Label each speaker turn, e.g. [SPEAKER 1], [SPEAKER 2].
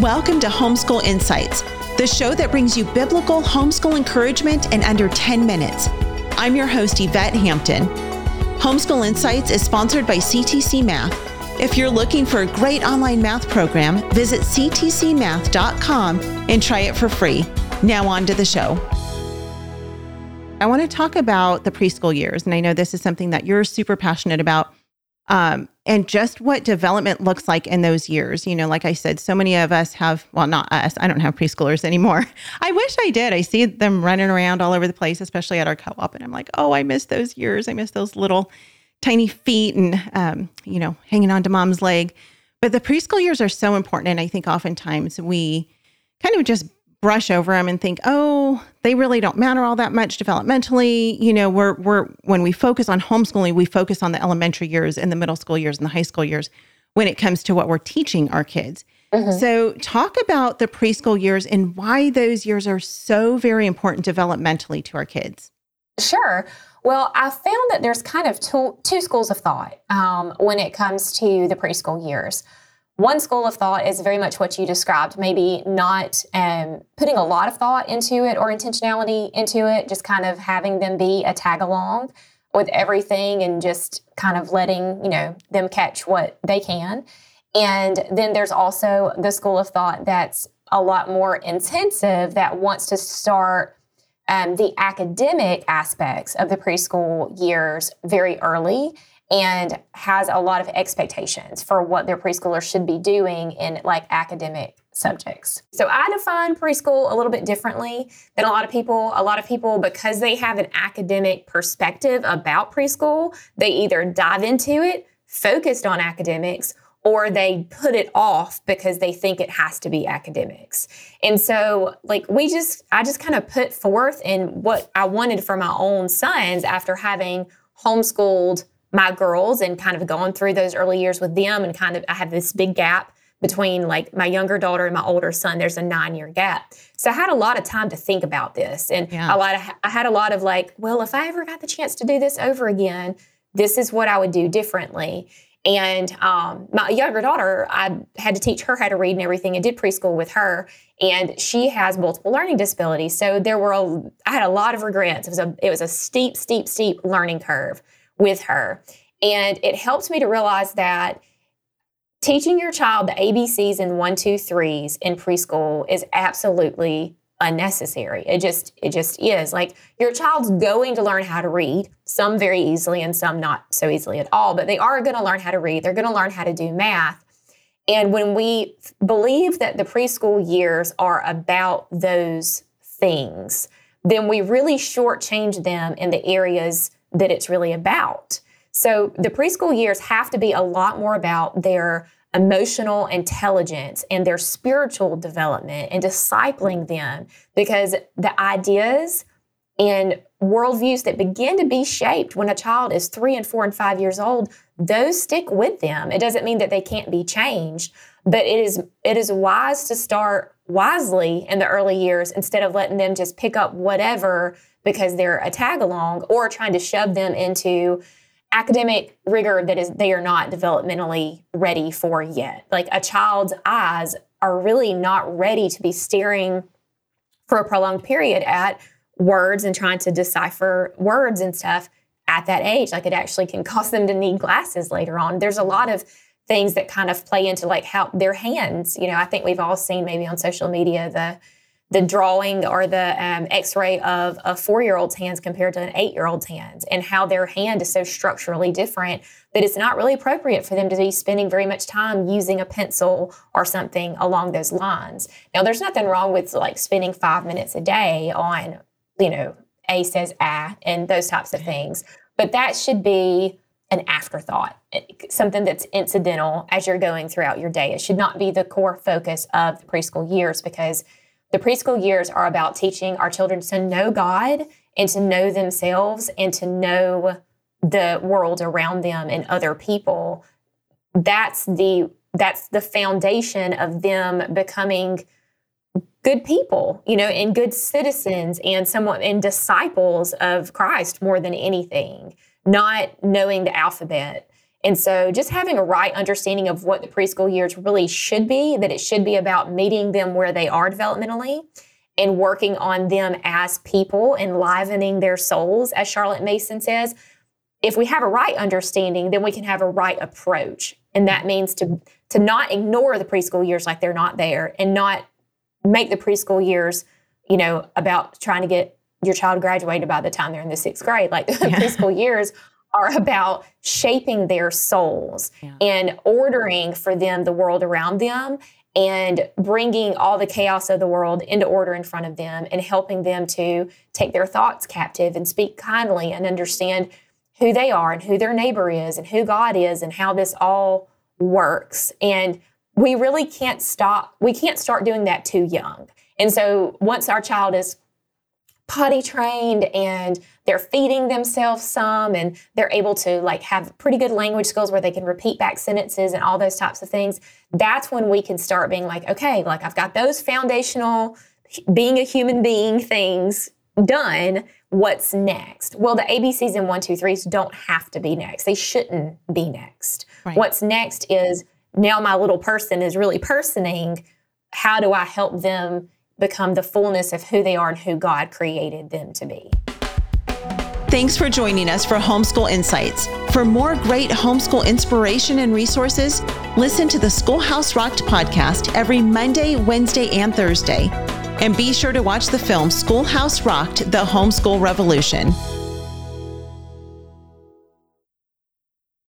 [SPEAKER 1] Welcome to Homeschool Insights, the show that brings you biblical homeschool encouragement in under 10 minutes. I'm your host, Yvette Hampton. Homeschool Insights is sponsored by CTC Math. If you're looking for a great online math program, visit ctcmath.com and try it for free. Now, on to the show. I want to talk about the preschool years, and I know this is something that you're super passionate about um, and just what development looks like in those years. You know, like I said, so many of us have, well, not us, I don't have preschoolers anymore. I wish I did. I see them running around all over the place, especially at our co op. And I'm like, oh, I miss those years. I miss those little tiny feet and, um, you know, hanging onto mom's leg. But the preschool years are so important. And I think oftentimes we kind of just brush over them and think, oh, they really don't matter all that much developmentally. You know, we're we're when we focus on homeschooling, we focus on the elementary years and the middle school years and the high school years when it comes to what we're teaching our kids. Mm-hmm. So, talk about the preschool years and why those years are so very important developmentally to our kids.
[SPEAKER 2] Sure. Well, I found that there's kind of two, two schools of thought um, when it comes to the preschool years. One school of thought is very much what you described, maybe not um, putting a lot of thought into it or intentionality into it, just kind of having them be a tag along with everything and just kind of letting, you know, them catch what they can. And then there's also the school of thought that's a lot more intensive that wants to start um, the academic aspects of the preschool years very early and has a lot of expectations for what their preschooler should be doing in like academic subjects. So I define preschool a little bit differently than a lot of people. A lot of people, because they have an academic perspective about preschool, they either dive into it focused on academics or they put it off because they think it has to be academics. And so, like, we just, I just kind of put forth in what I wanted for my own sons after having homeschooled my girls and kind of going through those early years with them and kind of I have this big gap between like my younger daughter and my older son there's a 9 year gap. So I had a lot of time to think about this and yeah. a lot of I had a lot of like, well, if I ever got the chance to do this over again, this is what I would do differently. And um, my younger daughter, I had to teach her how to read and everything, and did preschool with her. And she has multiple learning disabilities, so there were a, I had a lot of regrets. It was a it was a steep, steep, steep learning curve with her. And it helped me to realize that teaching your child the ABCs and one, two, threes in preschool is absolutely unnecessary. It just it just is. Like your child's going to learn how to read, some very easily and some not so easily at all, but they are going to learn how to read. They're going to learn how to do math. And when we believe that the preschool years are about those things, then we really shortchange them in the areas that it's really about. So the preschool years have to be a lot more about their emotional intelligence and their spiritual development and discipling them because the ideas and worldviews that begin to be shaped when a child is three and four and five years old, those stick with them. It doesn't mean that they can't be changed, but it is it is wise to start wisely in the early years instead of letting them just pick up whatever because they're a tag along or trying to shove them into academic rigor that is they are not developmentally ready for yet. Like a child's eyes are really not ready to be staring for a prolonged period at words and trying to decipher words and stuff at that age. Like it actually can cause them to need glasses later on. There's a lot of things that kind of play into like how their hands, you know, I think we've all seen maybe on social media the the drawing or the um, x-ray of a four-year-old's hands compared to an eight-year-old's hands and how their hand is so structurally different that it's not really appropriate for them to be spending very much time using a pencil or something along those lines. Now there's nothing wrong with like spending five minutes a day on you know a says ah and those types of things but that should be an afterthought, eh, something that's incidental as you're going throughout your day. It should not be the core focus of the preschool years because the preschool years are about teaching our children to know God and to know themselves and to know the world around them and other people. That's the that's the foundation of them becoming good people, you know, and good citizens and someone and disciples of Christ more than anything, not knowing the alphabet And so just having a right understanding of what the preschool years really should be, that it should be about meeting them where they are developmentally and working on them as people, enlivening their souls, as Charlotte Mason says. If we have a right understanding, then we can have a right approach. And that means to, to not ignore the preschool years like they're not there and not make the preschool years, you know, about trying to get your child graduated by the time they're in the sixth grade. Like the yeah. preschool years are about shaping their souls yeah. and ordering for them the world around them and bringing all the chaos of the world into order in front of them and helping them to take their thoughts captive and speak kindly and understand who they are and who their neighbor is and who God is and how this all works. And we really can't stop, we can't start doing that too young. And so once our child is potty trained and they're feeding themselves some and they're able to like have pretty good language skills where they can repeat back sentences and all those types of things that's when we can start being like okay like i've got those foundational being a human being things done what's next? Well the abcs and one two threes don't have to be next. They shouldn't be next. Right. what's next is now my little person is really personing how do i help them become the fullness of who they are and who God created them to be.
[SPEAKER 1] Thanks for joining us for Homeschool Insights. For more great homeschool inspiration and resources, listen to the Schoolhouse Rocked podcast every Monday, Wednesday, and Thursday. And be sure to watch the film Schoolhouse Rocked The Homeschool Revolution.